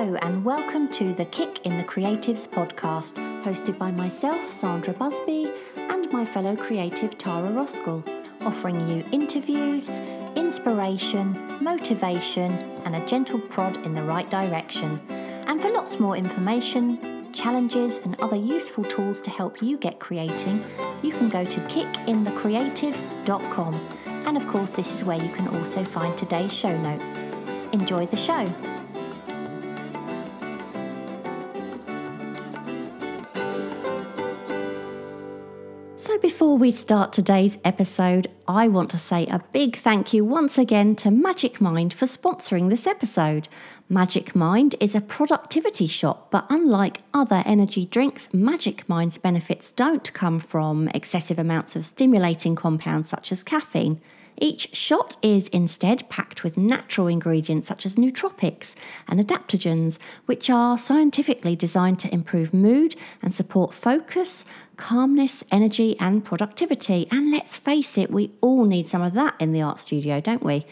Hello, and welcome to the Kick in the Creatives podcast, hosted by myself, Sandra Busby, and my fellow creative, Tara Roskell, offering you interviews, inspiration, motivation, and a gentle prod in the right direction. And for lots more information, challenges, and other useful tools to help you get creating, you can go to kickinthecreatives.com. And of course, this is where you can also find today's show notes. Enjoy the show. Before we start today's episode, I want to say a big thank you once again to Magic Mind for sponsoring this episode. Magic Mind is a productivity shop, but unlike other energy drinks, Magic Mind's benefits don't come from excessive amounts of stimulating compounds such as caffeine. Each shot is instead packed with natural ingredients such as nootropics and adaptogens, which are scientifically designed to improve mood and support focus, calmness, energy, and productivity. And let's face it, we all need some of that in the art studio, don't we?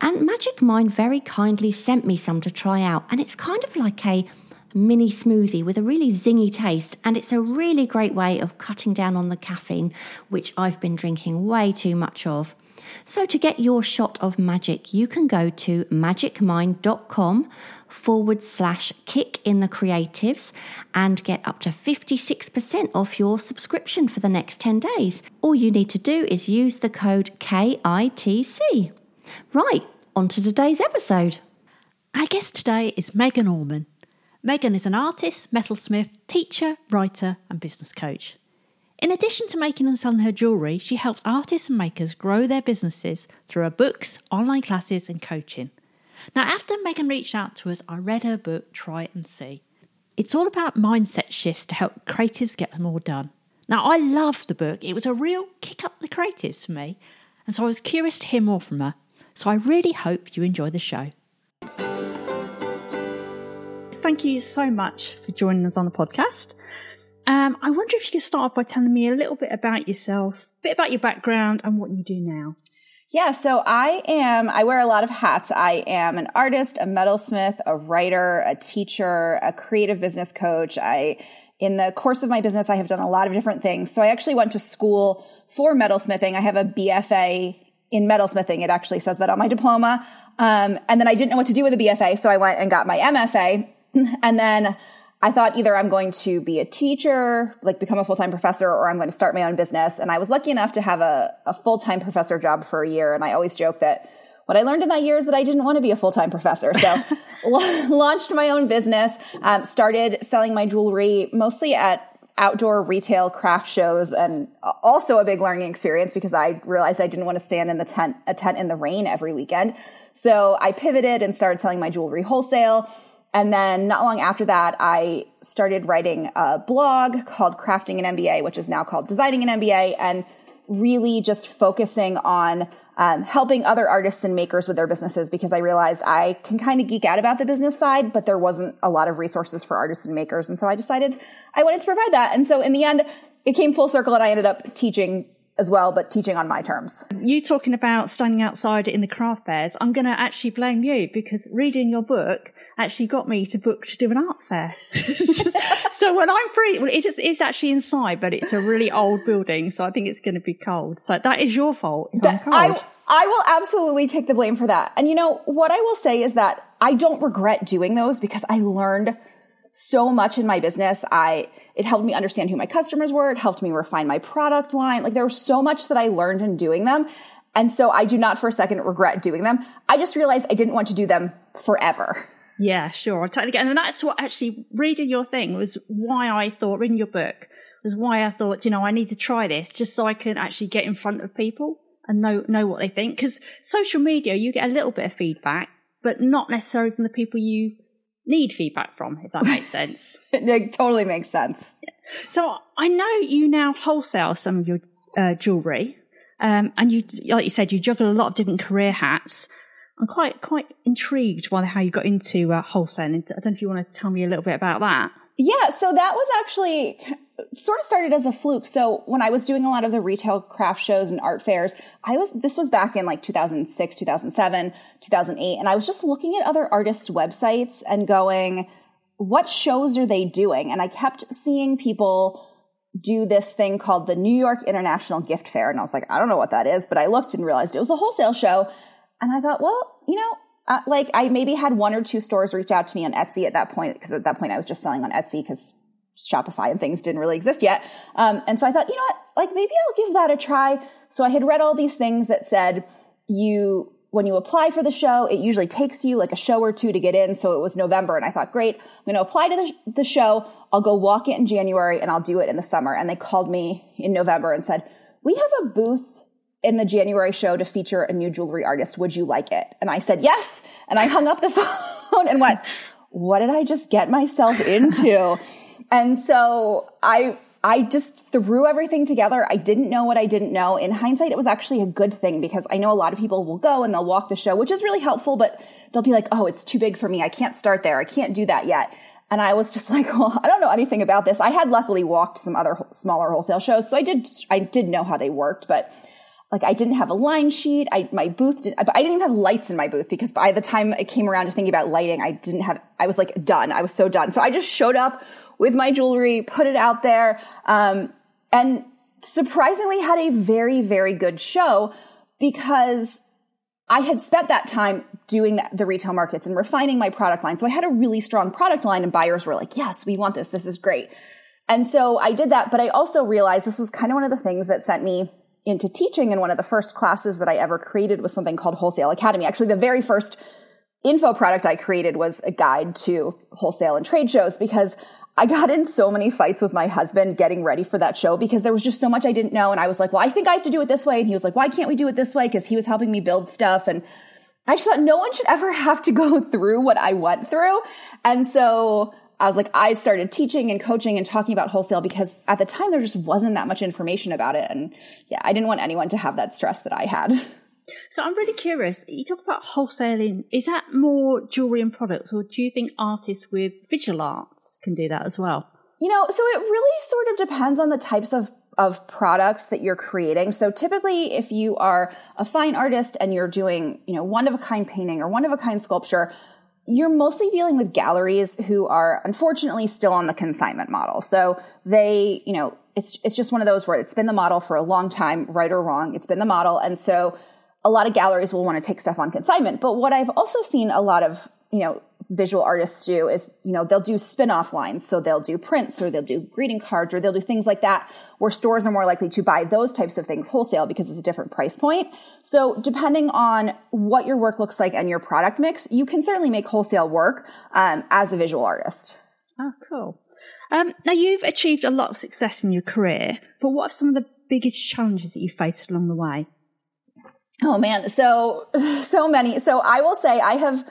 And Magic Mind very kindly sent me some to try out, and it's kind of like a mini smoothie with a really zingy taste, and it's a really great way of cutting down on the caffeine, which I've been drinking way too much of. So, to get your shot of magic, you can go to magicmind.com forward slash kick in the creatives and get up to 56% off your subscription for the next 10 days. All you need to do is use the code KITC. Right, on to today's episode. Our guest today is Megan Auman. Megan is an artist, metalsmith, teacher, writer, and business coach. In addition to making and selling her jewellery, she helps artists and makers grow their businesses through her books, online classes, and coaching. Now, after Megan reached out to us, I read her book, Try It and See. It's all about mindset shifts to help creatives get more done. Now, I loved the book. It was a real kick up the creatives for me, and so I was curious to hear more from her. So I really hope you enjoy the show. Thank you so much for joining us on the podcast. Um, I wonder if you could start off by telling me a little bit about yourself, a bit about your background, and what you do now. Yeah, so I am, I wear a lot of hats. I am an artist, a metalsmith, a writer, a teacher, a creative business coach. I, in the course of my business, I have done a lot of different things. So I actually went to school for metalsmithing. I have a BFA in metalsmithing. It actually says that on my diploma. Um, and then I didn't know what to do with a BFA. So I went and got my MFA. And then I thought either I'm going to be a teacher, like become a full-time professor, or I'm going to start my own business. And I was lucky enough to have a, a full-time professor job for a year. And I always joke that what I learned in that year is that I didn't want to be a full-time professor. So launched my own business, um, started selling my jewelry mostly at outdoor retail craft shows and also a big learning experience because I realized I didn't want to stand in the tent, a tent in the rain every weekend. So I pivoted and started selling my jewelry wholesale and then not long after that, I started writing a blog called Crafting an MBA, which is now called Designing an MBA, and really just focusing on um, helping other artists and makers with their businesses because I realized I can kind of geek out about the business side, but there wasn't a lot of resources for artists and makers. And so I decided I wanted to provide that. And so in the end, it came full circle and I ended up teaching as well, but teaching on my terms. You talking about standing outside in the craft fairs, I'm going to actually blame you because reading your book actually got me to book to do an art fair. so when I'm free, well, it is, it's actually inside, but it's a really old building. So I think it's going to be cold. So that is your fault. I, I will absolutely take the blame for that. And you know, what I will say is that I don't regret doing those because I learned so much in my business. I, it helped me understand who my customers were. It helped me refine my product line. Like there was so much that I learned in doing them. And so I do not for a second regret doing them. I just realized I didn't want to do them forever. Yeah, sure. And that's what actually reading your thing was why I thought, reading your book was why I thought, you know, I need to try this just so I can actually get in front of people and know, know what they think. Cause social media, you get a little bit of feedback, but not necessarily from the people you need feedback from, if that makes sense. it totally makes sense. Yeah. So I know you now wholesale some of your uh, jewelry. Um, and you, like you said, you juggle a lot of different career hats. I'm quite quite intrigued by how you got into uh, wholesaling. I don't know if you want to tell me a little bit about that. Yeah, so that was actually sort of started as a fluke. So when I was doing a lot of the retail craft shows and art fairs, I was, this was back in like 2006, 2007, 2008. And I was just looking at other artists' websites and going, what shows are they doing? And I kept seeing people do this thing called the New York International Gift Fair. And I was like, I don't know what that is, but I looked and realized it was a wholesale show. And I thought, well, you know, uh, like I maybe had one or two stores reach out to me on Etsy at that point because at that point I was just selling on Etsy because Shopify and things didn't really exist yet. Um, and so I thought, you know what, like maybe I'll give that a try. So I had read all these things that said you when you apply for the show, it usually takes you like a show or two to get in. So it was November and I thought, great, I'm going to apply to the, the show. I'll go walk it in January and I'll do it in the summer. And they called me in November and said, we have a booth in the January show to feature a new jewelry artist. Would you like it? And I said, yes. And I hung up the phone and went, what did I just get myself into? and so I, I just threw everything together. I didn't know what I didn't know. In hindsight, it was actually a good thing because I know a lot of people will go and they'll walk the show, which is really helpful, but they'll be like, oh, it's too big for me. I can't start there. I can't do that yet. And I was just like, well, I don't know anything about this. I had luckily walked some other smaller wholesale shows. So I did, I did know how they worked, but like I didn't have a line sheet. I, my booth did, I didn't even have lights in my booth because by the time it came around to thinking about lighting, I didn't have, I was like done. I was so done. So I just showed up with my jewelry, put it out there, um, and surprisingly had a very, very good show because I had spent that time doing the retail markets and refining my product line. So I had a really strong product line and buyers were like, yes, we want this. This is great. And so I did that, but I also realized this was kind of one of the things that sent me into teaching and one of the first classes that I ever created was something called Wholesale Academy. Actually, the very first info product I created was a guide to wholesale and trade shows because I got in so many fights with my husband getting ready for that show because there was just so much I didn't know. And I was like, well, I think I have to do it this way. And he was like, why can't we do it this way? Cause he was helping me build stuff. And I just thought no one should ever have to go through what I went through. And so I was like, I started teaching and coaching and talking about wholesale because at the time there just wasn't that much information about it. And yeah, I didn't want anyone to have that stress that I had. So I'm really curious. You talk about wholesaling. Is that more jewelry and products, or do you think artists with visual arts can do that as well? You know, so it really sort of depends on the types of of products that you're creating. So typically if you are a fine artist and you're doing, you know, one of a kind painting or one of a kind sculpture, you're mostly dealing with galleries who are unfortunately still on the consignment model. So they, you know, it's it's just one of those where it's been the model for a long time, right or wrong, it's been the model. And so a lot of galleries will want to take stuff on consignment. But what I've also seen a lot of, you know, visual artists do is, you know, they'll do spin-off lines. So they'll do prints or they'll do greeting cards or they'll do things like that where stores are more likely to buy those types of things wholesale because it's a different price point. So depending on what your work looks like and your product mix, you can certainly make wholesale work um, as a visual artist. Oh, cool. Um, now you've achieved a lot of success in your career, but what are some of the biggest challenges that you faced along the way? Oh man, so so many. So I will say I have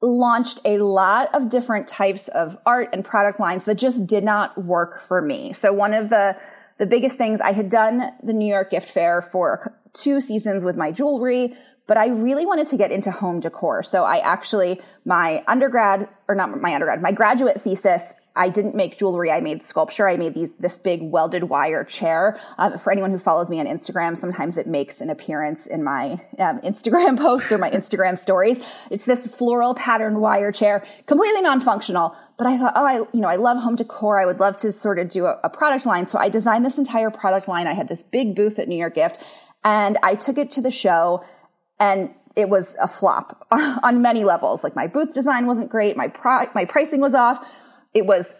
launched a lot of different types of art and product lines that just did not work for me. So one of the the biggest things I had done the New York Gift Fair for two seasons with my jewelry, but I really wanted to get into home decor. So I actually my undergrad or not my undergrad, my graduate thesis I didn't make jewelry. I made sculpture. I made these, this big welded wire chair. Um, for anyone who follows me on Instagram, sometimes it makes an appearance in my um, Instagram posts or my Instagram stories. It's this floral patterned wire chair, completely non-functional. But I thought, oh, I, you know, I love home decor. I would love to sort of do a, a product line. So I designed this entire product line. I had this big booth at New York Gift and I took it to the show and it was a flop on many levels. Like my booth design wasn't great. My pro- my pricing was off it was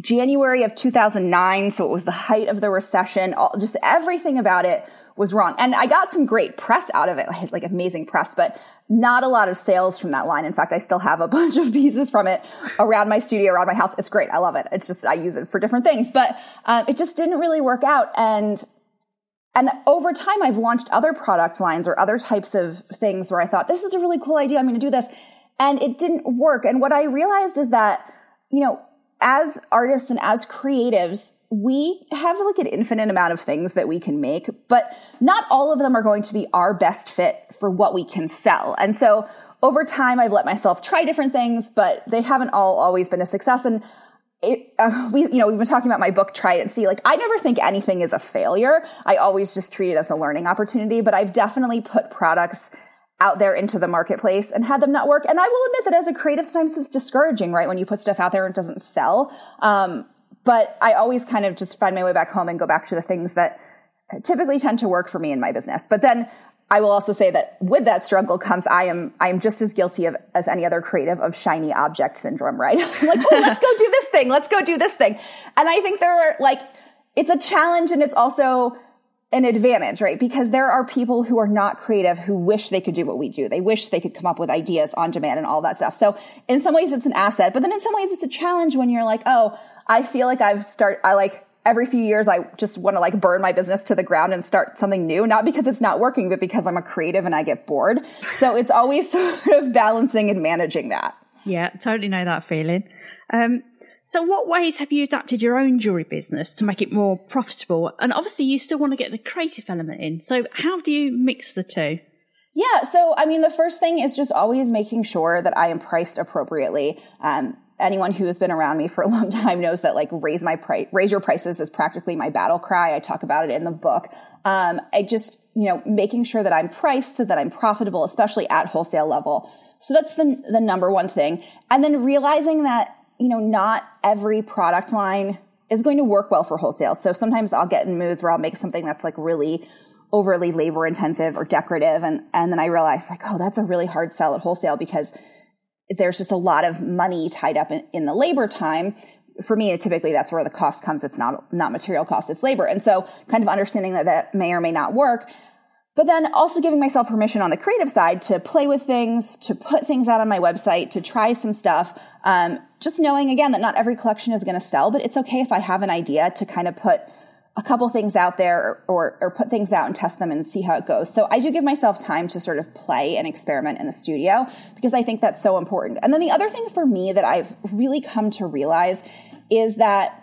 January of 2009, so it was the height of the recession. All, just everything about it was wrong. And I got some great press out of it. I had like amazing press, but not a lot of sales from that line. In fact, I still have a bunch of pieces from it around my studio, around my house. It's great. I love it. It's just, I use it for different things, but um, it just didn't really work out. And and over time, I've launched other product lines or other types of things where I thought, this is a really cool idea. I'm going to do this. And it didn't work. And what I realized is that, you know, as artists and as creatives, we have like an infinite amount of things that we can make, but not all of them are going to be our best fit for what we can sell. And so over time, I've let myself try different things, but they haven't all always been a success. And it, uh, we, you know, we've been talking about my book, Try It and See. Like, I never think anything is a failure. I always just treat it as a learning opportunity, but I've definitely put products out there into the marketplace and had them not work. And I will admit that as a creative, sometimes it's discouraging, right? When you put stuff out there and it doesn't sell. Um, but I always kind of just find my way back home and go back to the things that typically tend to work for me in my business. But then I will also say that with that struggle comes I am I am just as guilty of as any other creative of shiny object syndrome, right? like, oh, let's go do this thing, let's go do this thing. And I think there are like it's a challenge and it's also an advantage, right? Because there are people who are not creative who wish they could do what we do. They wish they could come up with ideas on demand and all that stuff. So in some ways it's an asset, but then in some ways it's a challenge when you're like, oh, I feel like I've start I like every few years I just want to like burn my business to the ground and start something new, not because it's not working, but because I'm a creative and I get bored. So it's always sort of balancing and managing that. Yeah, totally know that feeling. Um, so what ways have you adapted your own jewelry business to make it more profitable? And obviously you still want to get the creative element in. So how do you mix the two? Yeah. So, I mean, the first thing is just always making sure that I am priced appropriately. Um, anyone who has been around me for a long time knows that like raise my price, raise your prices is practically my battle cry. I talk about it in the book. Um, I just, you know, making sure that I'm priced so that I'm profitable, especially at wholesale level. So that's the, the number one thing. And then realizing that, you know, not every product line is going to work well for wholesale. So sometimes I'll get in moods where I'll make something that's like really overly labor intensive or decorative. And, and then I realize like, oh, that's a really hard sell at wholesale because there's just a lot of money tied up in, in the labor time for me, typically that's where the cost comes. It's not, not material cost, it's labor. And so kind of understanding that that may or may not work, but then also giving myself permission on the creative side to play with things, to put things out on my website, to try some stuff. Um, just knowing again that not every collection is going to sell, but it's okay if I have an idea to kind of put a couple things out there or, or put things out and test them and see how it goes. So I do give myself time to sort of play and experiment in the studio because I think that's so important. And then the other thing for me that I've really come to realize is that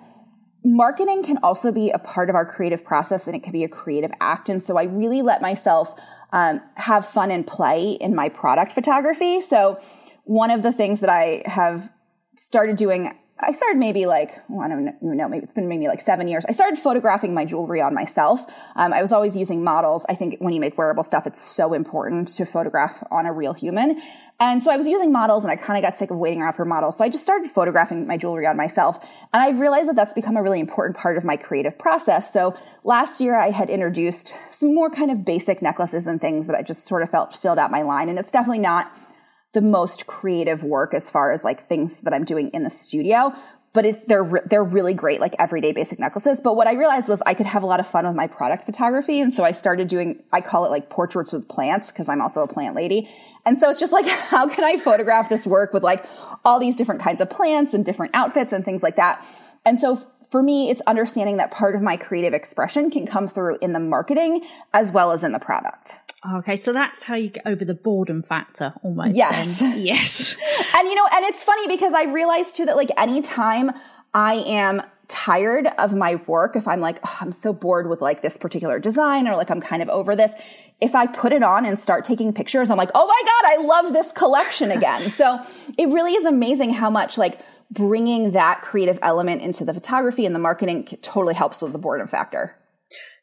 marketing can also be a part of our creative process and it can be a creative act. And so I really let myself um, have fun and play in my product photography. So one of the things that I have started doing I started maybe like, well, I don't know, maybe it's been maybe like seven years. I started photographing my jewelry on myself. Um, I was always using models. I think when you make wearable stuff, it's so important to photograph on a real human. And so I was using models and I kind of got sick of waiting around for models. So I just started photographing my jewelry on myself. And I realized that that's become a really important part of my creative process. So last year I had introduced some more kind of basic necklaces and things that I just sort of felt filled out my line. And it's definitely not the most creative work as far as like things that I'm doing in the studio. But it, they're they're really great, like everyday basic necklaces. But what I realized was I could have a lot of fun with my product photography, and so I started doing. I call it like portraits with plants because I'm also a plant lady. And so it's just like, how can I photograph this work with like all these different kinds of plants and different outfits and things like that? And so for me, it's understanding that part of my creative expression can come through in the marketing as well as in the product. Okay, so that's how you get over the boredom factor almost. Yes. Then. Yes. and you know, and it's funny because I realized too that like anytime I am tired of my work, if I'm like, oh, I'm so bored with like this particular design or like I'm kind of over this, if I put it on and start taking pictures, I'm like, oh my God, I love this collection again. so it really is amazing how much like bringing that creative element into the photography and the marketing totally helps with the boredom factor.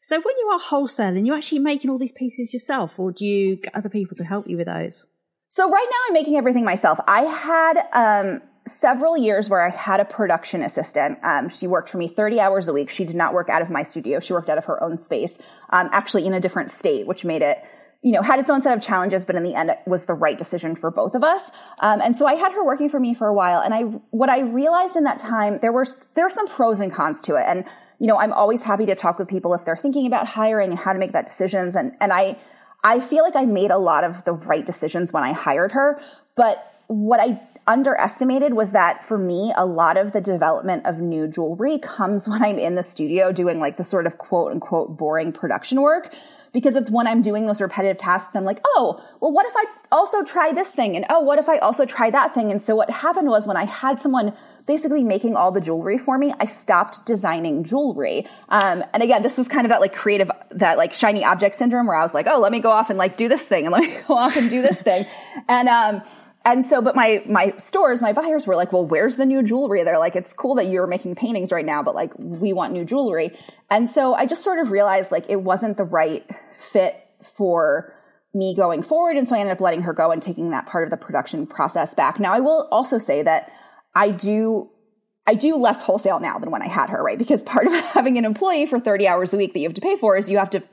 So when you are wholesaling, you're actually making all these pieces yourself, or do you get other people to help you with those? So right now I'm making everything myself. I had um, several years where I had a production assistant. Um, she worked for me 30 hours a week. She did not work out of my studio. She worked out of her own space, um, actually in a different state, which made it you know, had its own set of challenges, but in the end, it was the right decision for both of us. Um, and so I had her working for me for a while. And I, what I realized in that time, there were, there were some pros and cons to it. And you know, I'm always happy to talk with people if they're thinking about hiring and how to make that decisions. And, and I, I feel like I made a lot of the right decisions when I hired her. But what I underestimated was that for me, a lot of the development of new jewelry comes when I'm in the studio doing like the sort of quote unquote boring production work. Because it's when I'm doing those repetitive tasks, I'm like, oh, well, what if I also try this thing? And oh, what if I also try that thing? And so what happened was when I had someone basically making all the jewelry for me, I stopped designing jewelry. Um, and again, this was kind of that like creative, that like shiny object syndrome where I was like, oh, let me go off and like do this thing and let me go off and do this thing. And, um, and so, but my, my stores, my buyers were like, well, where's the new jewelry? They're like, it's cool that you're making paintings right now, but like, we want new jewelry. And so I just sort of realized like it wasn't the right fit for me going forward. And so I ended up letting her go and taking that part of the production process back. Now I will also say that I do I do less wholesale now than when I had her, right? Because part of having an employee for 30 hours a week that you have to pay for is you have to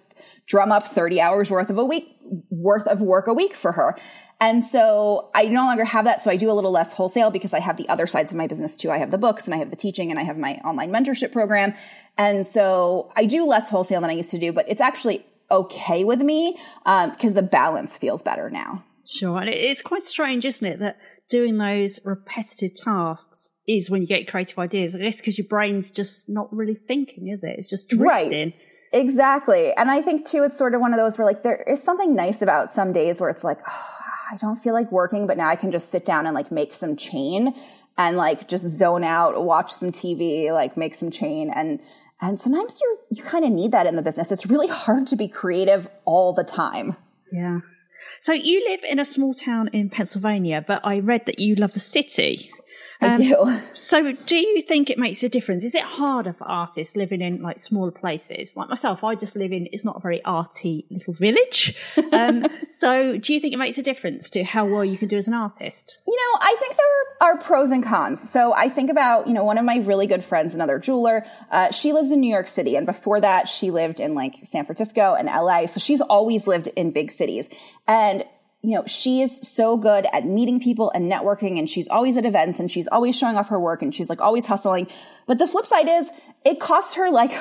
drum up 30 hours worth of a week worth of work a week for her. And so I no longer have that. So I do a little less wholesale because I have the other sides of my business too. I have the books and I have the teaching and I have my online mentorship program. And so I do less wholesale than I used to do, but it's actually okay with me um, because the balance feels better now. Sure. And it's quite strange, isn't it, that doing those repetitive tasks is when you get creative ideas. I guess because your brain's just not really thinking, is it? It's just drifting. Right. Exactly. And I think too, it's sort of one of those where like there is something nice about some days where it's like, oh, I don't feel like working, but now I can just sit down and like make some chain and like just zone out, watch some TV, like make some chain. And, and sometimes you you kind of need that in the business. It's really hard to be creative all the time. Yeah. So you live in a small town in Pennsylvania, but I read that you love the city. Um, I do. So, do you think it makes a difference? Is it harder for artists living in like smaller places? Like myself, I just live in, it's not a very arty little village. Um, so, do you think it makes a difference to how well you can do as an artist? You know, I think there are pros and cons. So, I think about, you know, one of my really good friends, another jeweler, uh, she lives in New York City. And before that, she lived in like San Francisco and LA. So, she's always lived in big cities. And you know, she is so good at meeting people and networking and she's always at events and she's always showing off her work and she's like always hustling. But the flip side is it costs her like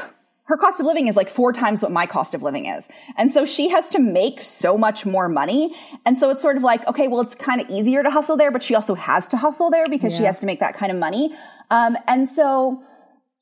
her cost of living is like four times what my cost of living is. And so she has to make so much more money. And so it's sort of like, okay, well, it's kind of easier to hustle there, but she also has to hustle there because yeah. she has to make that kind of money. Um, and so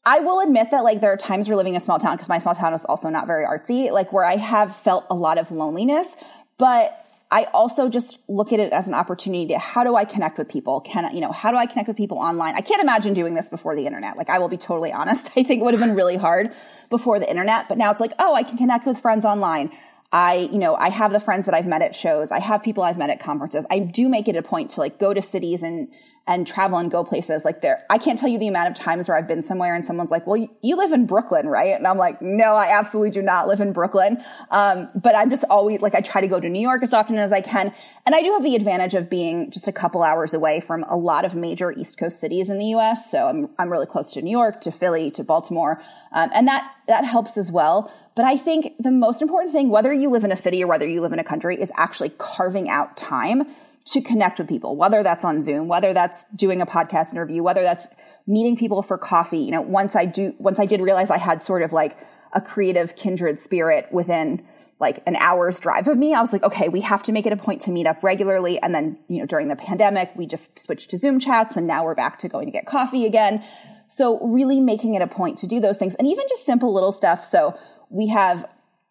I will admit that like there are times we're living in a small town because my small town is also not very artsy, like where I have felt a lot of loneliness, but I also just look at it as an opportunity to how do I connect with people? Can you know, how do I connect with people online? I can't imagine doing this before the internet. Like I will be totally honest. I think it would have been really hard before the internet, but now it's like, oh, I can connect with friends online. I, you know, I have the friends that I've met at shows. I have people I've met at conferences. I do make it a point to like go to cities and and travel and go places like there. I can't tell you the amount of times where I've been somewhere and someone's like, well, you, live in Brooklyn, right? And I'm like, no, I absolutely do not live in Brooklyn. Um, but I'm just always like, I try to go to New York as often as I can. And I do have the advantage of being just a couple hours away from a lot of major East Coast cities in the US. So I'm, I'm really close to New York, to Philly, to Baltimore. Um, and that, that helps as well. But I think the most important thing, whether you live in a city or whether you live in a country, is actually carving out time to connect with people, whether that's on Zoom, whether that's doing a podcast interview, whether that's meeting people for coffee. You know, once I do, once I did realize I had sort of like a creative kindred spirit within like an hour's drive of me, I was like, okay, we have to make it a point to meet up regularly. And then, you know, during the pandemic, we just switched to Zoom chats and now we're back to going to get coffee again. So really making it a point to do those things and even just simple little stuff. So we have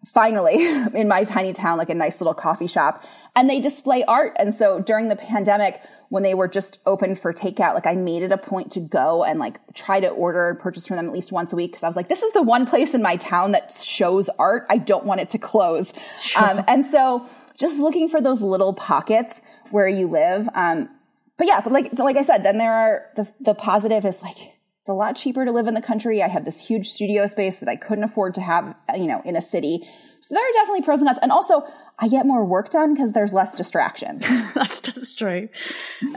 finally in my tiny town, like a nice little coffee shop and they display art. And so during the pandemic, when they were just open for takeout, like I made it a point to go and like try to order and purchase from them at least once a week. Cause I was like, this is the one place in my town that shows art. I don't want it to close. Sure. Um, and so just looking for those little pockets where you live. Um, but yeah, but like, like I said, then there are the, the positive is like, it's a lot cheaper to live in the country. I have this huge studio space that I couldn't afford to have, you know, in a city. So there are definitely pros and cons. And also, I get more work done because there's less distractions. that's, that's true.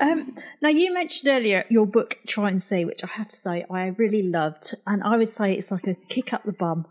Um, now, you mentioned earlier your book, Try and See, which I have to say I really loved. And I would say it's like a kick up the bum.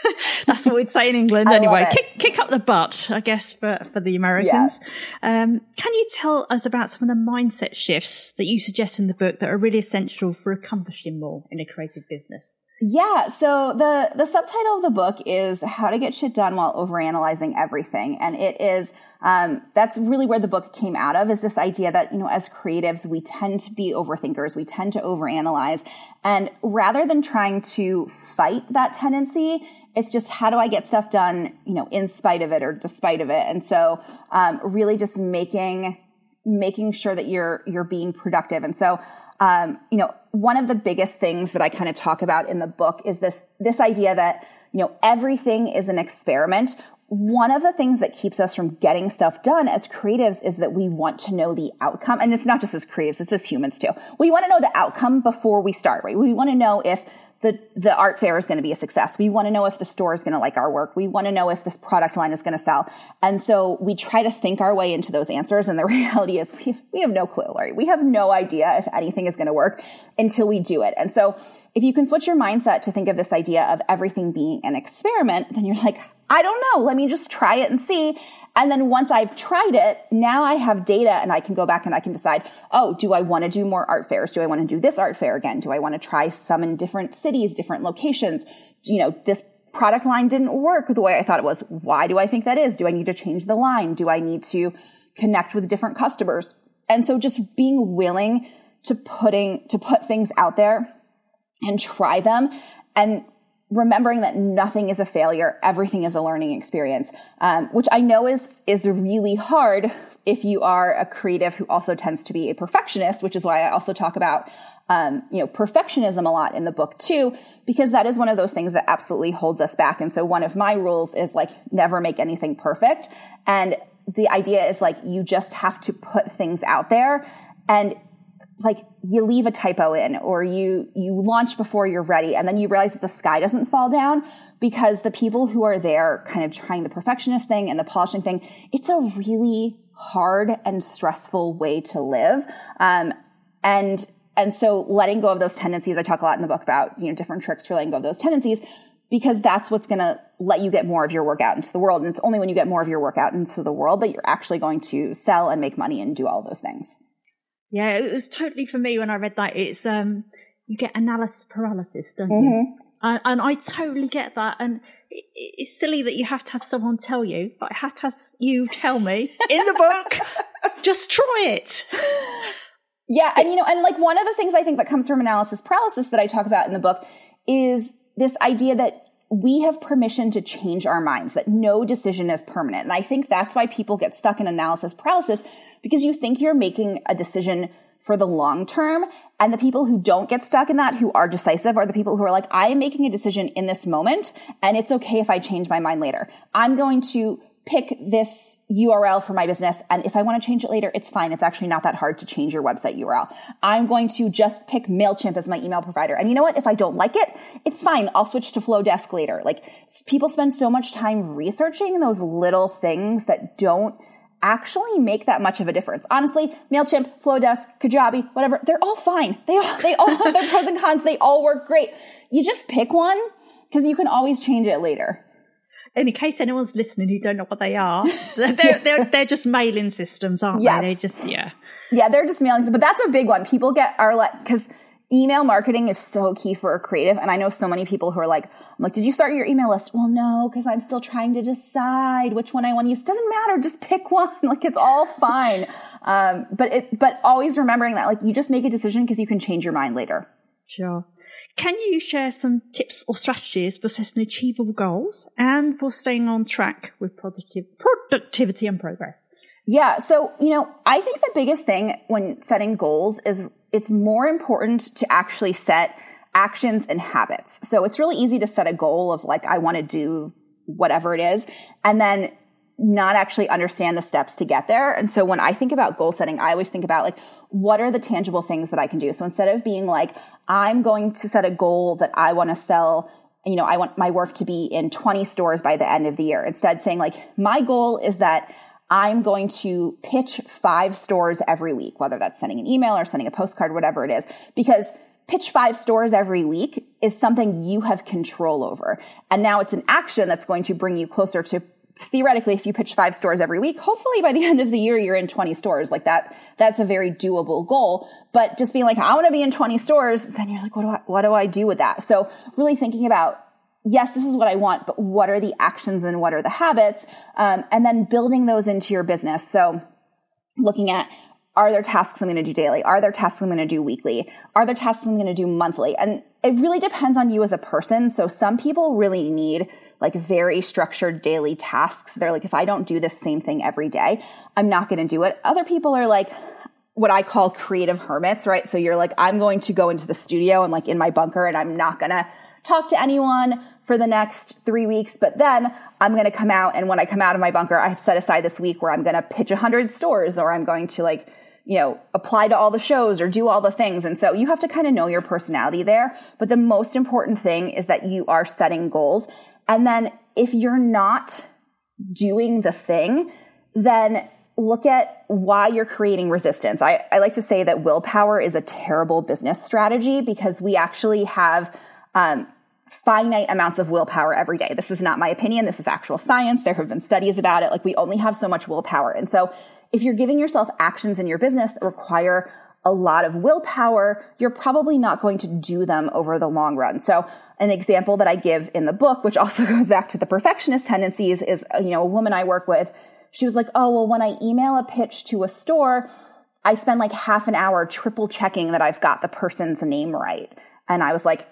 that's what we'd say in England anyway. Kick, kick up the butt, I guess, for, for the Americans. Yeah. Um, can you tell us about some of the mindset shifts that you suggest in the book that are really essential for accomplishing more in a creative business? Yeah, so the the subtitle of the book is "How to Get Shit Done While Overanalyzing Everything," and it is um, that's really where the book came out of. Is this idea that you know, as creatives, we tend to be overthinkers, we tend to overanalyze, and rather than trying to fight that tendency, it's just how do I get stuff done, you know, in spite of it or despite of it, and so um, really just making making sure that you're you're being productive, and so um, you know, one of the biggest things that I kind of talk about in the book is this, this idea that, you know, everything is an experiment one of the things that keeps us from getting stuff done as creatives is that we want to know the outcome. And it's not just as creatives, it's as humans too. We want to know the outcome before we start, right? We want to know if the, the art fair is going to be a success. We want to know if the store is going to like our work. We want to know if this product line is going to sell. And so we try to think our way into those answers. And the reality is we have, we have no clue, right? We have no idea if anything is going to work until we do it. And so if you can switch your mindset to think of this idea of everything being an experiment, then you're like, I don't know. Let me just try it and see. And then once I've tried it, now I have data and I can go back and I can decide, oh, do I want to do more art fairs? Do I want to do this art fair again? Do I want to try some in different cities, different locations? You know, this product line didn't work the way I thought it was. Why do I think that is? Do I need to change the line? Do I need to connect with different customers? And so just being willing to putting, to put things out there and try them and remembering that nothing is a failure, everything is a learning experience, um, which I know is is really hard if you are a creative who also tends to be a perfectionist, which is why I also talk about um, you know perfectionism a lot in the book too, because that is one of those things that absolutely holds us back. And so one of my rules is like never make anything perfect, and the idea is like you just have to put things out there and like you leave a typo in or you you launch before you're ready and then you realize that the sky doesn't fall down because the people who are there kind of trying the perfectionist thing and the polishing thing it's a really hard and stressful way to live. Um, and and so letting go of those tendencies i talk a lot in the book about you know different tricks for letting go of those tendencies because that's what's going to let you get more of your work out into the world. And it's only when you get more of your work out into the world that you're actually going to sell and make money and do all those things yeah, it was totally for me when I read that. It's um, you get analysis paralysis, don't mm-hmm. you? And, and, I totally get that. And it, it's silly that you have to have someone tell you, but I have to have you tell me in the book. just try it. Yeah, and you know, and like one of the things I think that comes from analysis paralysis that I talk about in the book is this idea that we have permission to change our minds, that no decision is permanent. And I think that's why people get stuck in analysis paralysis because you think you're making a decision for the long term. And the people who don't get stuck in that, who are decisive, are the people who are like, I am making a decision in this moment, and it's okay if I change my mind later. I'm going to pick this URL for my business. And if I want to change it later, it's fine. It's actually not that hard to change your website URL. I'm going to just pick MailChimp as my email provider. And you know what? If I don't like it, it's fine. I'll switch to Flodesk later. Like people spend so much time researching those little things that don't actually make that much of a difference. Honestly, MailChimp, Flodesk, Kajabi, whatever, they're all fine. They all, they all have their pros and cons. They all work great. You just pick one because you can always change it later in case anyone's listening who don't know what they are, they're, they're, they're just mailing systems, aren't yes. they? They just, yeah. Yeah, they're just mailing, systems. but that's a big one. People get are like, because email marketing is so key for a creative. And I know so many people who are like, I'm like, did you start your email list? Well, no, because I'm still trying to decide which one I want to use. Doesn't matter. Just pick one. like it's all fine. Um, but it, but always remembering that like you just make a decision because you can change your mind later. Sure. Can you share some tips or strategies for setting achievable goals and for staying on track with productive, productivity and progress? Yeah. So, you know, I think the biggest thing when setting goals is it's more important to actually set actions and habits. So it's really easy to set a goal of like, I want to do whatever it is. And then not actually understand the steps to get there. And so when I think about goal setting, I always think about like, what are the tangible things that I can do? So instead of being like, I'm going to set a goal that I want to sell, you know, I want my work to be in 20 stores by the end of the year. Instead saying like, my goal is that I'm going to pitch five stores every week, whether that's sending an email or sending a postcard, whatever it is, because pitch five stores every week is something you have control over. And now it's an action that's going to bring you closer to theoretically, if you pitch five stores every week, hopefully by the end of the year, you're in 20 stores. Like that, that's a very doable goal. But just being like, I want to be in 20 stores, then you're like, what do I, what do I do with that? So really thinking about, yes, this is what I want, but what are the actions and what are the habits? Um, and then building those into your business. So looking at, are there tasks I'm going to do daily? Are there tasks I'm going to do weekly? Are there tasks I'm going to do monthly? And it really depends on you as a person. So some people really need like very structured daily tasks. They're like, if I don't do this same thing every day, I'm not going to do it. Other people are like, what I call creative hermits, right? So you're like, I'm going to go into the studio and like in my bunker and I'm not going to talk to anyone for the next three weeks, but then I'm going to come out. And when I come out of my bunker, I've set aside this week where I'm going to pitch a hundred stores or I'm going to like, you know, apply to all the shows or do all the things. And so you have to kind of know your personality there. But the most important thing is that you are setting goals. And then if you're not doing the thing, then look at why you're creating resistance. I, I like to say that willpower is a terrible business strategy because we actually have um, finite amounts of willpower every day. This is not my opinion. This is actual science. There have been studies about it. Like we only have so much willpower. And so if you're giving yourself actions in your business that require a lot of willpower, you're probably not going to do them over the long run. So an example that I give in the book, which also goes back to the perfectionist tendencies is, you know, a woman I work with she was like, oh, well, when I email a pitch to a store, I spend like half an hour triple checking that I've got the person's name right. And I was like,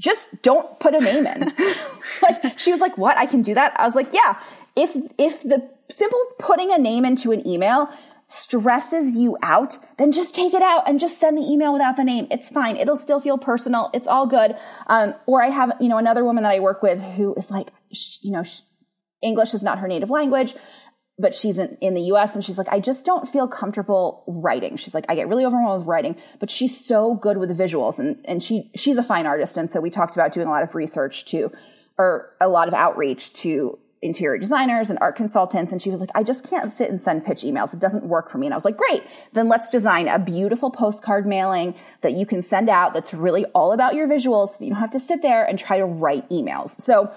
just don't put a name in. like she was like, what? I can do that? I was like, yeah. If if the simple putting a name into an email stresses you out, then just take it out and just send the email without the name. It's fine. It'll still feel personal. It's all good. Um, or I have, you know, another woman that I work with who is like, you know, English is not her native language but she's in, in the US and she's like, I just don't feel comfortable writing. She's like, I get really overwhelmed with writing, but she's so good with the visuals and, and she, she's a fine artist. And so we talked about doing a lot of research to, or a lot of outreach to interior designers and art consultants. And she was like, I just can't sit and send pitch emails. It doesn't work for me. And I was like, great. Then let's design a beautiful postcard mailing that you can send out that's really all about your visuals. So you don't have to sit there and try to write emails. So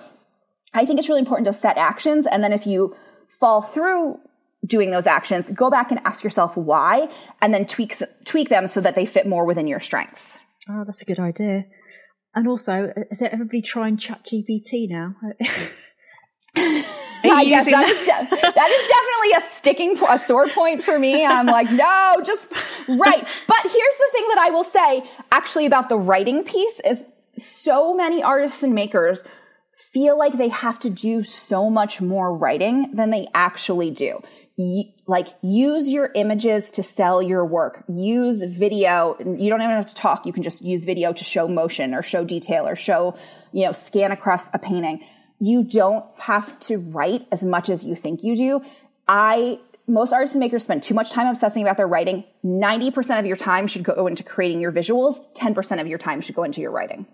I think it's really important to set actions. And then if you fall through doing those actions, go back and ask yourself why, and then tweak tweak them so that they fit more within your strengths. Oh, that's a good idea. And also, uh, is everybody trying ChatGPT now? I guess that is, de- that is definitely a sticking, a sore point for me. I'm like, no, just write. But here's the thing that I will say actually about the writing piece is so many artists and makers feel like they have to do so much more writing than they actually do. like use your images to sell your work. Use video. You don't even have to talk. You can just use video to show motion or show detail or show, you know, scan across a painting. You don't have to write as much as you think you do. I most artists and makers spend too much time obsessing about their writing. 90% of your time should go into creating your visuals. 10% of your time should go into your writing.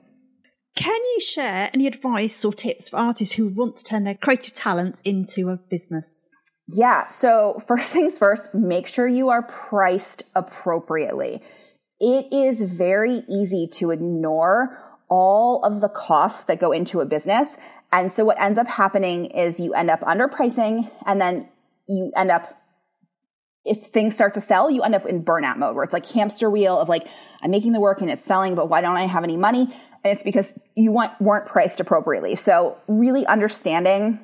Can you share any advice or tips for artists who want to turn their creative talents into a business? Yeah. So, first things first, make sure you are priced appropriately. It is very easy to ignore all of the costs that go into a business. And so, what ends up happening is you end up underpricing and then you end up if things start to sell, you end up in burnout mode where it's like hamster wheel of like, I'm making the work and it's selling, but why don't I have any money? And it's because you want, weren't priced appropriately. So really understanding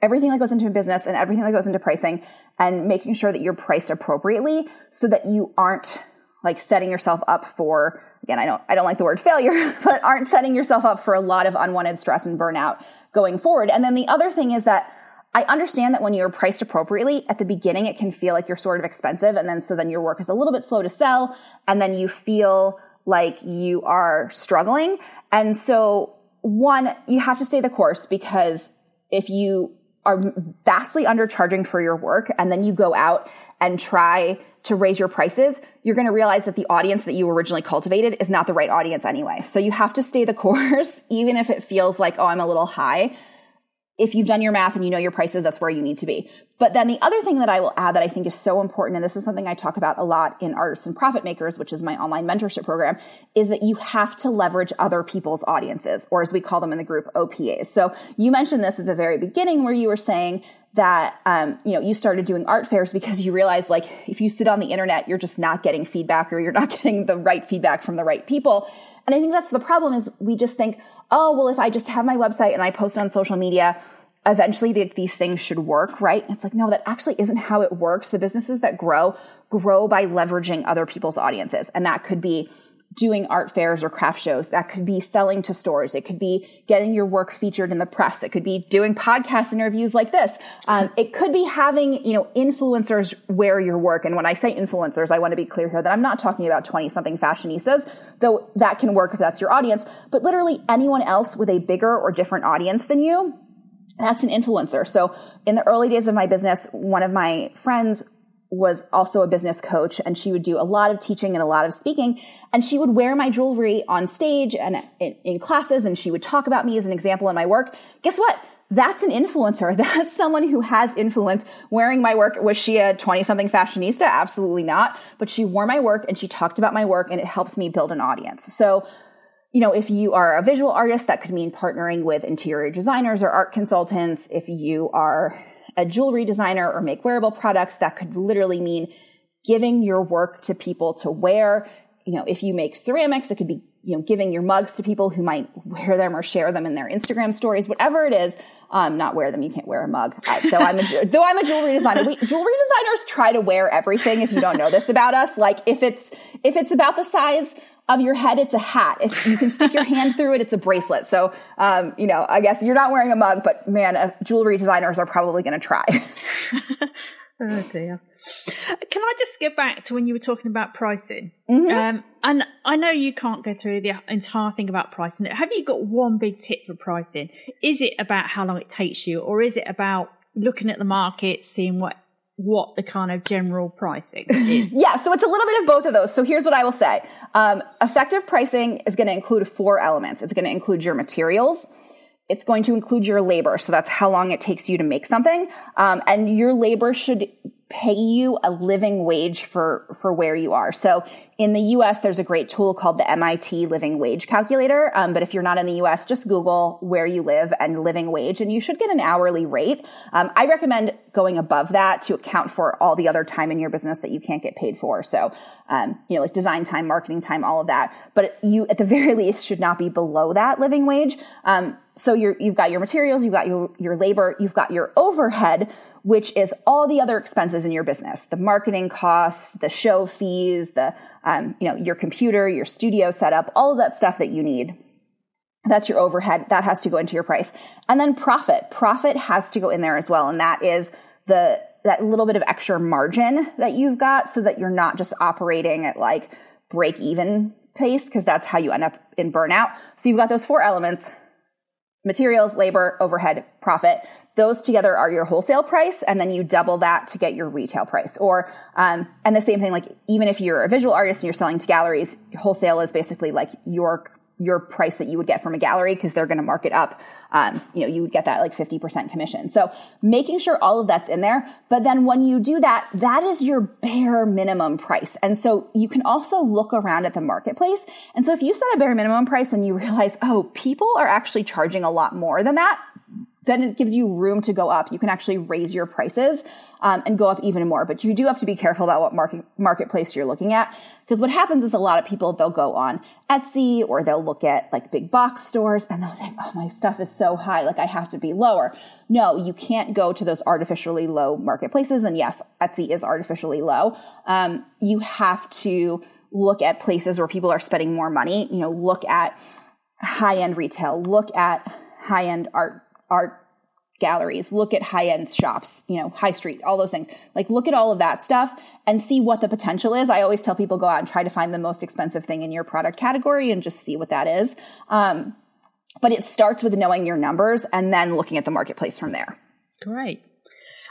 everything that goes into a business and everything that goes into pricing and making sure that you're priced appropriately so that you aren't like setting yourself up for, again, I don't, I don't like the word failure, but aren't setting yourself up for a lot of unwanted stress and burnout going forward. And then the other thing is that I understand that when you're priced appropriately at the beginning, it can feel like you're sort of expensive. And then so then your work is a little bit slow to sell. And then you feel like you are struggling. And so one, you have to stay the course because if you are vastly undercharging for your work and then you go out and try to raise your prices, you're going to realize that the audience that you originally cultivated is not the right audience anyway. So you have to stay the course, even if it feels like, oh, I'm a little high if you've done your math and you know your prices, that's where you need to be. But then the other thing that I will add that I think is so important, and this is something I talk about a lot in Artists and Profit Makers, which is my online mentorship program, is that you have to leverage other people's audiences, or as we call them in the group, OPAs. So you mentioned this at the very beginning where you were saying that um, you know you started doing art fairs because you realized like if you sit on the internet you're just not getting feedback or you're not getting the right feedback from the right people and I think that's the problem is we just think, oh, well, if I just have my website and I post on social media, eventually the, these things should work, right? It's like, no, that actually isn't how it works. The businesses that grow, grow by leveraging other people's audiences. And that could be doing art fairs or craft shows. That could be selling to stores. It could be getting your work featured in the press. It could be doing podcast interviews like this. Um, it could be having, you know, influencers wear your work. And when I say influencers, I want to be clear here that I'm not talking about 20 something fashionistas, though that can work if that's your audience, but literally anyone else with a bigger or different audience than you. That's an influencer. So in the early days of my business, one of my friends was also a business coach and she would do a lot of teaching and a lot of speaking. And she would wear my jewelry on stage and in, in, classes and she would talk about me as an example in my work. Guess what? That's an influencer. That's someone who has influence. Wearing my work was she a 20 something fashionista? Absolutely not. But she wore my work and she talked about my work and it helps me build an audience. So you know, if you are a visual artist, that could mean partnering with interior designers or art consultants. If you are a jewelry designer or make wearable products, that could literally mean giving your work to people to wear. You know, if you make ceramics, it could be, you know, giving your mugs to people who might wear them or share them in their Instagram stories, whatever it is. Um, not wear them. You can't wear a mug. Uh, though I'm a, though I'm a jewelry designer. We, jewelry designers try to wear everything. If you don't know this about us, like if it's, if it's about the size of your head, it's a hat. If you can stick your hand through it, it's a bracelet. So, um, you know, I guess you're not wearing a mug, but man, uh, jewelry designers are probably going to try. oh dear. Can I just get back to when you were talking about pricing? Mm-hmm. Um, and I know you can't go through the entire thing about pricing. Have you got one big tip for pricing? Is it about how long it takes you, or is it about looking at the market, seeing what what the kind of general pricing is. yeah, so it's a little bit of both of those. So here's what I will say. Um, effective pricing is going to include four elements. It's going to include your materials. It's going to include your labor. So that's how long it takes you to make something. Um, and your labor should pay you a living wage for, for where you are. So in the US, there's a great tool called the MIT Living Wage Calculator. Um, but if you're not in the US, just Google where you live and living wage, and you should get an hourly rate. Um, I recommend going above that to account for all the other time in your business that you can't get paid for. So, um, you know, like design time, marketing time, all of that. But you, at the very least, should not be below that living wage. Um, so you have got your materials, you've got your, your labor, you've got your overhead, which is all the other expenses in your business, the marketing costs, the show fees, the, um, you know, your computer, your studio setup, all of that stuff that you need. That's your overhead. That has to go into your price. And then profit. Profit has to go in there as well. And that is the, that little bit of extra margin that you've got so that you're not just operating at like break even pace because that's how you end up in burnout. So you've got those four elements materials, labor, overhead, profit. Those together are your wholesale price, and then you double that to get your retail price. Or, um, and the same thing, like even if you're a visual artist and you're selling to galleries, wholesale is basically like your your price that you would get from a gallery because they're going to mark it up. Um, you know, you would get that like 50% commission. So making sure all of that's in there. But then when you do that, that is your bare minimum price. And so you can also look around at the marketplace. And so if you set a bare minimum price and you realize, oh, people are actually charging a lot more than that, then it gives you room to go up. You can actually raise your prices um, and go up even more. But you do have to be careful about what market marketplace you're looking at because what happens is a lot of people they'll go on Etsy or they'll look at like big box stores and they'll think, "Oh, my stuff is so high, like I have to be lower." No, you can't go to those artificially low marketplaces. And yes, Etsy is artificially low. Um, you have to look at places where people are spending more money. You know, look at high end retail. Look at high end art art galleries, look at high end shops, you know, high street, all those things. Like look at all of that stuff and see what the potential is. I always tell people go out and try to find the most expensive thing in your product category and just see what that is. Um, but it starts with knowing your numbers and then looking at the marketplace from there. Great.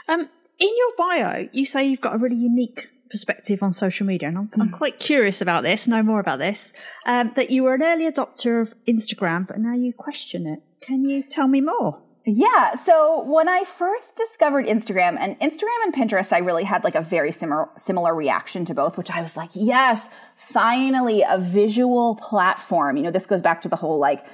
Um, in your bio, you say you've got a really unique perspective on social media, and I'm, mm. I'm quite curious about this, know more about this. Um, that you were an early adopter of Instagram, but now you question it. Can you tell me more? Yeah. So when I first discovered Instagram and Instagram and Pinterest, I really had like a very similar, similar reaction to both, which I was like, yes, finally a visual platform. You know, this goes back to the whole like,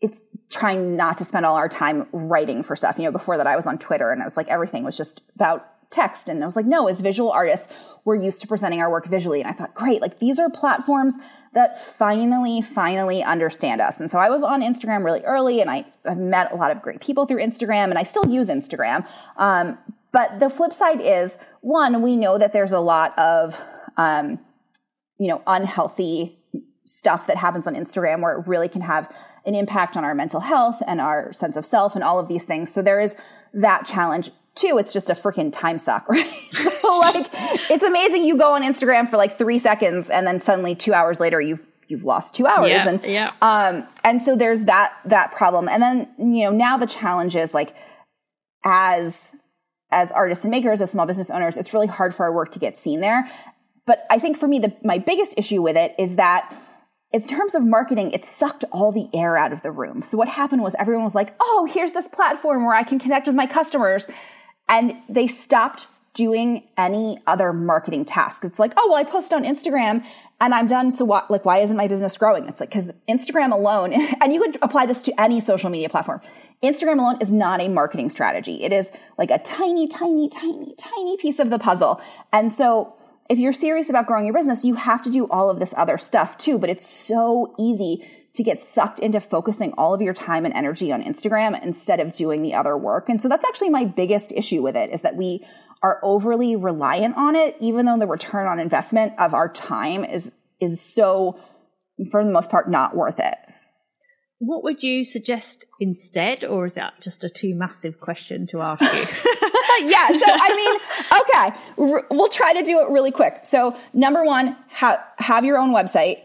it's trying not to spend all our time writing for stuff. You know, before that I was on Twitter and I was like, everything was just about text. And I was like, no, as visual artists, we're used to presenting our work visually. And I thought, great, like these are platforms that finally, finally understand us. And so I was on Instagram really early and I, I met a lot of great people through Instagram and I still use Instagram. Um, but the flip side is one, we know that there's a lot of, um, you know, unhealthy stuff that happens on Instagram where it really can have an impact on our mental health and our sense of self and all of these things. So there is that challenge. Two, it's just a freaking time suck, right? so like, it's amazing you go on Instagram for like three seconds and then suddenly two hours later you've you've lost two hours Yeah, and yeah. um and so there's that that problem and then you know now the challenge is like as as artists and makers as small business owners it's really hard for our work to get seen there but i think for me the my biggest issue with it is that in terms of marketing, it sucked all the air out of the room. So what happened was everyone was like, oh, here's this platform where I can connect with my customers. And they stopped doing any other marketing task. It's like, oh, well, I post on Instagram and I'm done. So what, like, why isn't my business growing? It's like, cause Instagram alone, and you could apply this to any social media platform. Instagram alone is not a marketing strategy. It is like a tiny, tiny, tiny, tiny piece of the puzzle. And so if you're serious about growing your business, you have to do all of this other stuff too. But it's so easy to get sucked into focusing all of your time and energy on Instagram instead of doing the other work. And so that's actually my biggest issue with it is that we are overly reliant on it, even though the return on investment of our time is, is so, for the most part, not worth it. What would you suggest instead, or is that just a too massive question to ask you? yeah. So, I mean, okay, we'll try to do it really quick. So, number one, ha- have your own website.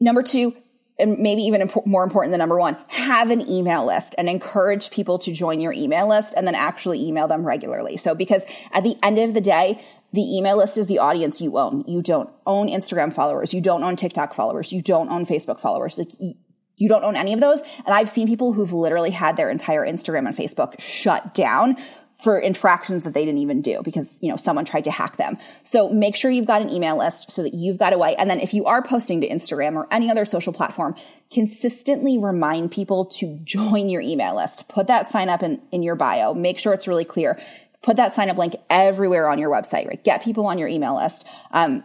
Number two, and maybe even imp- more important than number one, have an email list and encourage people to join your email list and then actually email them regularly. So, because at the end of the day, the email list is the audience you own. You don't own Instagram followers. You don't own TikTok followers. You don't own Facebook followers. Like, you, you don't own any of those. And I've seen people who've literally had their entire Instagram and Facebook shut down for infractions that they didn't even do because, you know, someone tried to hack them. So make sure you've got an email list so that you've got a way. And then if you are posting to Instagram or any other social platform, consistently remind people to join your email list. Put that sign up in, in your bio. Make sure it's really clear. Put that sign up link everywhere on your website, right? Get people on your email list. Um,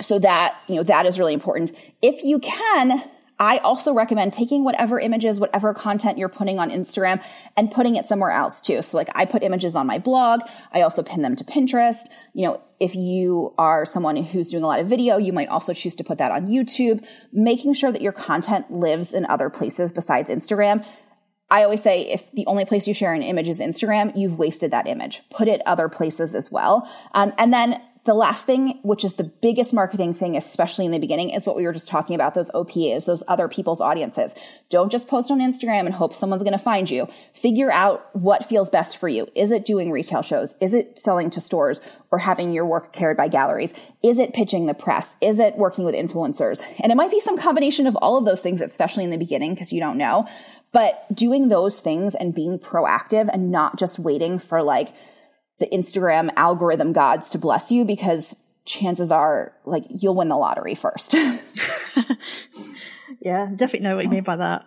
so that, you know, that is really important. If you can, I also recommend taking whatever images, whatever content you're putting on Instagram and putting it somewhere else too. So like I put images on my blog. I also pin them to Pinterest. You know, if you are someone who's doing a lot of video, you might also choose to put that on YouTube, making sure that your content lives in other places besides Instagram. I always say if the only place you share an image is Instagram, you've wasted that image. Put it other places as well. Um, and then the last thing, which is the biggest marketing thing, especially in the beginning, is what we were just talking about those OPAs, those other people's audiences. Don't just post on Instagram and hope someone's going to find you. Figure out what feels best for you. Is it doing retail shows? Is it selling to stores or having your work carried by galleries? Is it pitching the press? Is it working with influencers? And it might be some combination of all of those things, especially in the beginning, because you don't know. But doing those things and being proactive and not just waiting for like, the Instagram algorithm gods to bless you because chances are like you'll win the lottery first. yeah, definitely know what you mean by that.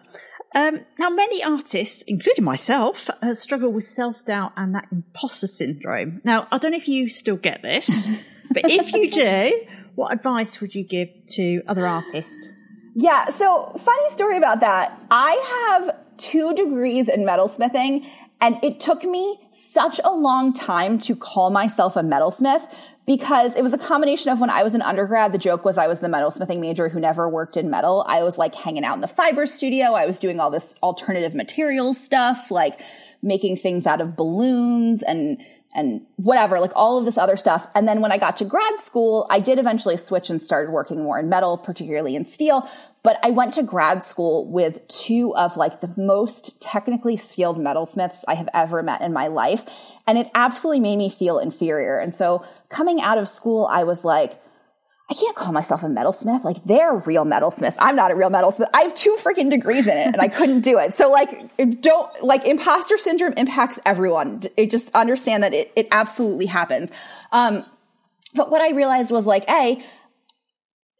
Um, now, many artists, including myself, uh, struggle with self doubt and that imposter syndrome. Now, I don't know if you still get this, but if you do, what advice would you give to other artists? Yeah, so funny story about that. I have two degrees in metalsmithing and it took me such a long time to call myself a metalsmith because it was a combination of when I was an undergrad, the joke was I was the metalsmithing major who never worked in metal. I was like hanging out in the fiber studio. I was doing all this alternative materials stuff, like making things out of balloons and and whatever, like all of this other stuff. And then when I got to grad school, I did eventually switch and started working more in metal, particularly in steel. But I went to grad school with two of like the most technically skilled metalsmiths I have ever met in my life. And it absolutely made me feel inferior. And so coming out of school, I was like, I can't call myself a metalsmith. Like they're real metalsmiths. I'm not a real metalsmith. I have two freaking degrees in it and I couldn't do it. So like don't like imposter syndrome impacts everyone. It just understand that it, it absolutely happens. Um, but what I realized was like, A,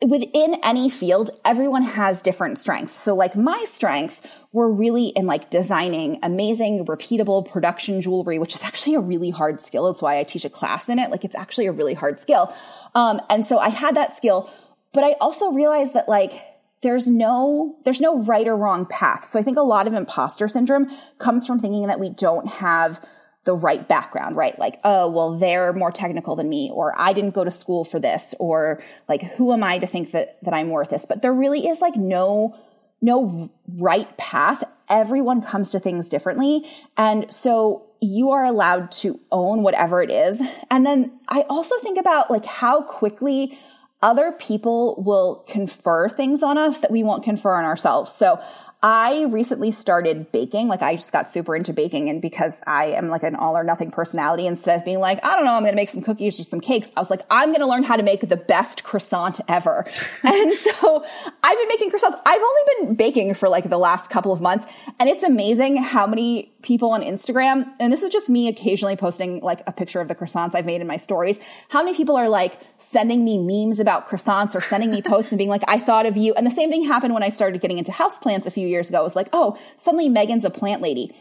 within any field, everyone has different strengths. So like my strengths were really in like designing amazing, repeatable production jewelry, which is actually a really hard skill. That's why I teach a class in it. Like it's actually a really hard skill. Um, and so I had that skill, but I also realized that like, there's no there's no right or wrong path. So I think a lot of imposter syndrome comes from thinking that we don't have the right background, right? Like, oh, well, they're more technical than me, or I didn't go to school for this, or like, who am I to think that, that I'm worth this? But there really is like no, no right path. Everyone comes to things differently. And so you are allowed to own whatever it is. And then I also think about like how quickly other people will confer things on us that we won't confer on ourselves. So I recently started baking. Like I just got super into baking and because I am like an all or nothing personality, instead of being like, I don't know, I'm going to make some cookies or some cakes, I was like, I'm going to learn how to make the best croissant ever. and so I've been making croissants. I've only been baking for like the last couple of months and it's amazing how many people on Instagram, and this is just me occasionally posting like a picture of the croissants I've made in my stories. How many people are like sending me memes about croissants or sending me posts and being like, I thought of you. And the same thing happened when I started getting into houseplants a few years ago. It was like, oh, suddenly Megan's a plant lady.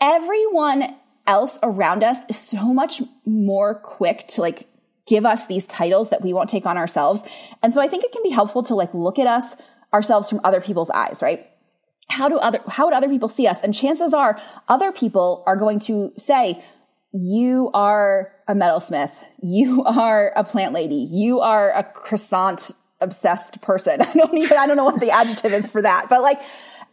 Everyone else around us is so much more quick to like give us these titles that we won't take on ourselves. And so I think it can be helpful to like look at us ourselves from other people's eyes, right? How do other how would other people see us? And chances are other people are going to say you are a metalsmith. You are a plant lady. You are a croissant obsessed person. I don't even i don't know what the adjective is for that but like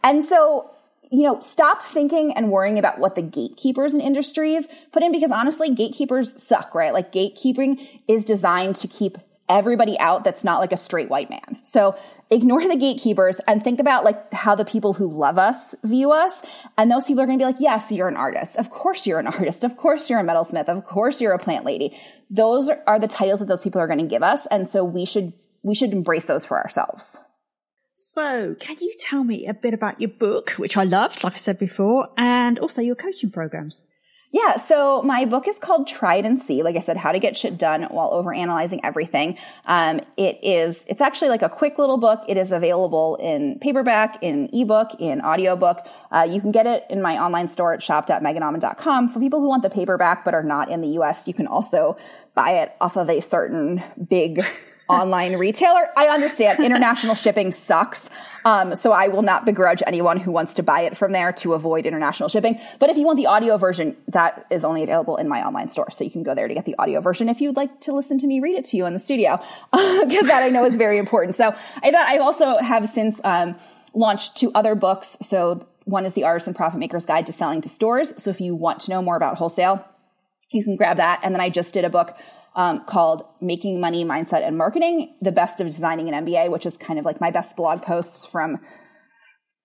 and so you know stop thinking and worrying about what the gatekeepers in industries put in because honestly gatekeepers suck right? Like gatekeeping is designed to keep everybody out that's not like a straight white man so ignore the gatekeepers and think about like how the people who love us view us. And those people are going to be like, yes, you're an artist. Of course you're an artist. Of course you're a metalsmith. Of course you're a plant lady. Those are the titles that those people are going to give us. And so we should, we should embrace those for ourselves. So, can you tell me a bit about your book, which I loved, like I said before, and also your coaching programs? Yeah, so my book is called It and See. Like I said, how to get shit done while overanalyzing everything. Um, it is, it's actually like a quick little book. It is available in paperback, in ebook, in audiobook. Uh, you can get it in my online store at shop.meganauman.com. For people who want the paperback but are not in the US, you can also buy it off of a certain big online retailer. I understand international shipping sucks. Um, so I will not begrudge anyone who wants to buy it from there to avoid international shipping. But if you want the audio version, that is only available in my online store. So you can go there to get the audio version if you'd like to listen to me read it to you in the studio, because that I know is very important. So I I also have since um, launched two other books. So one is the Artist and Profit Maker's Guide to Selling to Stores. So if you want to know more about wholesale, you can grab that. And then I just did a book um, called Making Money, Mindset, and Marketing, the best of designing an MBA, which is kind of like my best blog posts from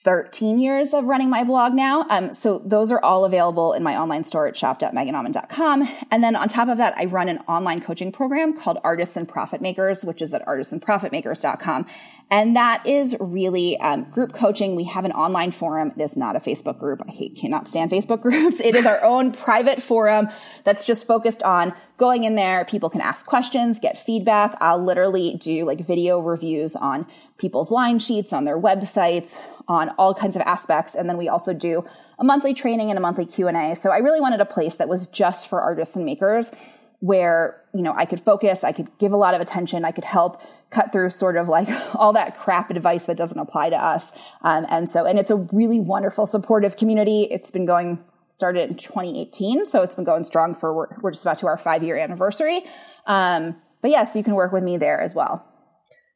13 years of running my blog now. Um, so those are all available in my online store at shop.meganauman.com. And then on top of that, I run an online coaching program called Artists and Profit Makers, which is at artistsandprofitmakers.com. And that is really um, group coaching. We have an online forum. It is not a Facebook group. I hate, cannot stand Facebook groups. It is our own private forum that's just focused on going in there. People can ask questions, get feedback. I'll literally do like video reviews on people's line sheets, on their websites, on all kinds of aspects. And then we also do a monthly training and a monthly Q&A. So I really wanted a place that was just for artists and makers where, you know, I could focus, I could give a lot of attention, I could help cut through sort of like all that crap advice that doesn't apply to us. Um, and so, and it's a really wonderful, supportive community. It's been going, started in 2018. So it's been going strong for, we're, we're just about to our five year anniversary. Um, but yes, yeah, so you can work with me there as well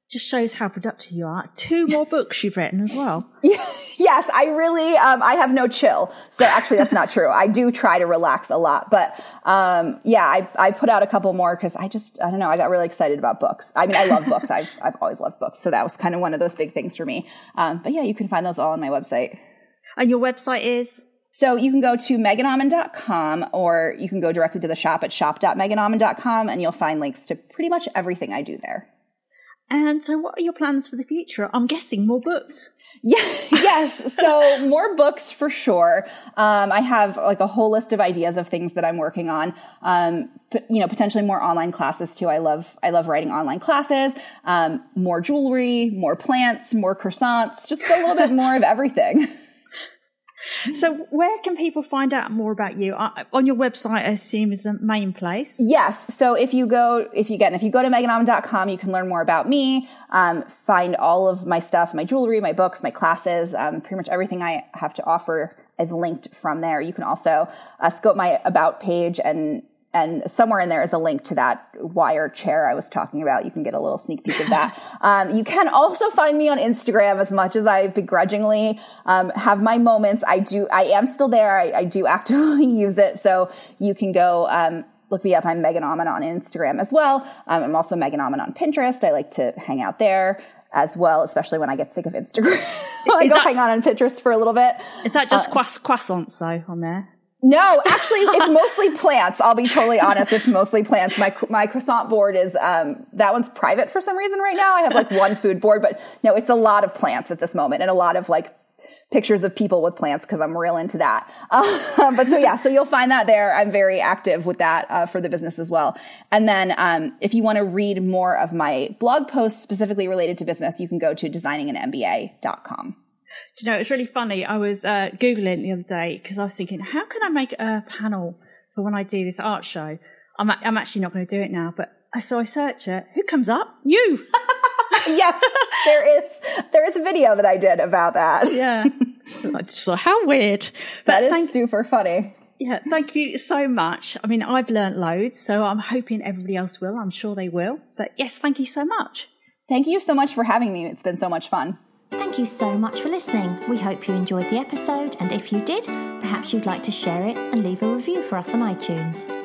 just shows how productive you are. Two more books you've written as well. yes, I really, um, I have no chill. So actually, that's not true. I do try to relax a lot, but um, yeah, I, I put out a couple more because I just, I don't know, I got really excited about books. I mean, I love books. I've, I've always loved books, so that was kind of one of those big things for me. Um, but yeah, you can find those all on my website. And your website is? So you can go to meganauman.com or you can go directly to the shop at shop.meganauman.com and you'll find links to pretty much everything I do there. And so, what are your plans for the future? I'm guessing more books. Yeah, yes. So more books for sure. Um, I have like a whole list of ideas of things that I'm working on. Um, p- you know, potentially more online classes too. I love, I love writing online classes. Um, more jewelry, more plants, more croissants, just a little bit more of everything. So, where can people find out more about you? On your website, I assume is the main place. Yes. So, if you go, if you get, if you go to meganauman.com, you can learn more about me, um, find all of my stuff, my jewelry, my books, my classes, um, pretty much everything I have to offer I've linked from there. You can also uh, scope my about page and and somewhere in there is a link to that wire chair I was talking about. You can get a little sneak peek of that. um, you can also find me on Instagram as much as I begrudgingly um, have my moments. I do, I am still there. I, I do actively use it. So you can go, um, look me up. I'm Megan Auman on Instagram as well. Um, I'm also Megan Auman on Pinterest. I like to hang out there as well, especially when I get sick of Instagram. I go that, hang on on Pinterest for a little bit. Is that just uh, croissants though on there? No, actually, it's mostly plants. I'll be totally honest. It's mostly plants. My my croissant board is um, that one's private for some reason right now. I have like one food board, but no, it's a lot of plants at this moment and a lot of like pictures of people with plants because I'm real into that. Uh, but so yeah, so you'll find that there. I'm very active with that uh, for the business as well. And then um, if you want to read more of my blog posts specifically related to business, you can go to designinganmba.com. Do you know, it's really funny. I was uh, Googling the other day because I was thinking, how can I make a panel for when I do this art show? I'm, I'm actually not going to do it now, but so I search it. Who comes up? You. yes, there is. There is a video that I did about that. Yeah. so how weird. But that is thank, super funny. Yeah, thank you so much. I mean, I've learned loads, so I'm hoping everybody else will. I'm sure they will. But yes, thank you so much. Thank you so much for having me. It's been so much fun. Thank you so much for listening. We hope you enjoyed the episode, and if you did, perhaps you'd like to share it and leave a review for us on iTunes.